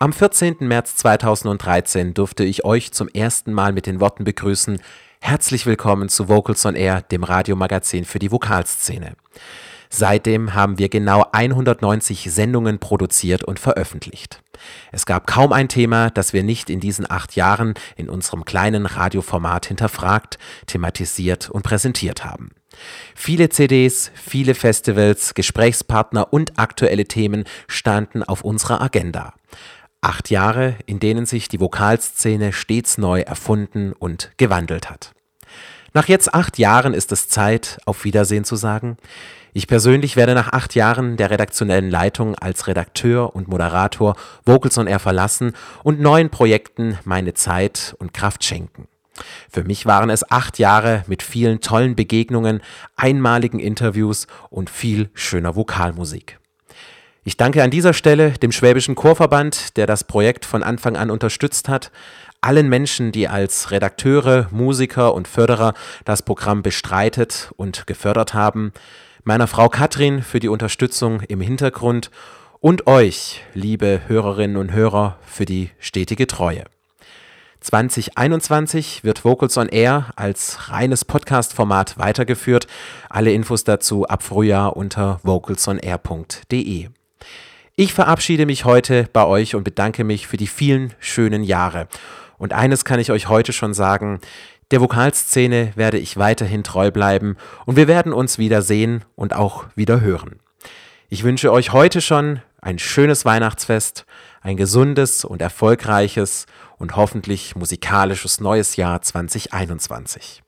Am 14. März 2013 durfte ich euch zum ersten Mal mit den Worten begrüßen, herzlich willkommen zu Vocals on Air, dem Radiomagazin für die Vokalszene. Seitdem haben wir genau 190 Sendungen produziert und veröffentlicht. Es gab kaum ein Thema, das wir nicht in diesen acht Jahren in unserem kleinen Radioformat hinterfragt, thematisiert und präsentiert haben. Viele CDs, viele Festivals, Gesprächspartner und aktuelle Themen standen auf unserer Agenda. Acht Jahre, in denen sich die Vokalszene stets neu erfunden und gewandelt hat. Nach jetzt acht Jahren ist es Zeit, auf Wiedersehen zu sagen. Ich persönlich werde nach acht Jahren der redaktionellen Leitung als Redakteur und Moderator Vocals on Air verlassen und neuen Projekten meine Zeit und Kraft schenken. Für mich waren es acht Jahre mit vielen tollen Begegnungen, einmaligen Interviews und viel schöner Vokalmusik. Ich danke an dieser Stelle dem Schwäbischen Chorverband, der das Projekt von Anfang an unterstützt hat, allen Menschen, die als Redakteure, Musiker und Förderer das Programm bestreitet und gefördert haben, meiner Frau Katrin für die Unterstützung im Hintergrund und euch, liebe Hörerinnen und Hörer, für die stetige Treue. 2021 wird Vocals on Air als reines Podcast-Format weitergeführt. Alle Infos dazu ab Frühjahr unter vocalsonair.de. Ich verabschiede mich heute bei euch und bedanke mich für die vielen schönen Jahre. Und eines kann ich euch heute schon sagen, der Vokalszene werde ich weiterhin treu bleiben und wir werden uns wieder sehen und auch wieder hören. Ich wünsche euch heute schon ein schönes Weihnachtsfest, ein gesundes und erfolgreiches und hoffentlich musikalisches neues Jahr 2021.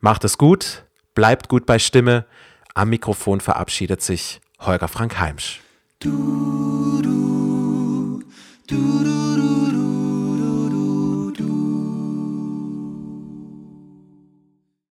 Macht es gut, bleibt gut bei Stimme. Am Mikrofon verabschiedet sich Holger Frank Heimsch. do do do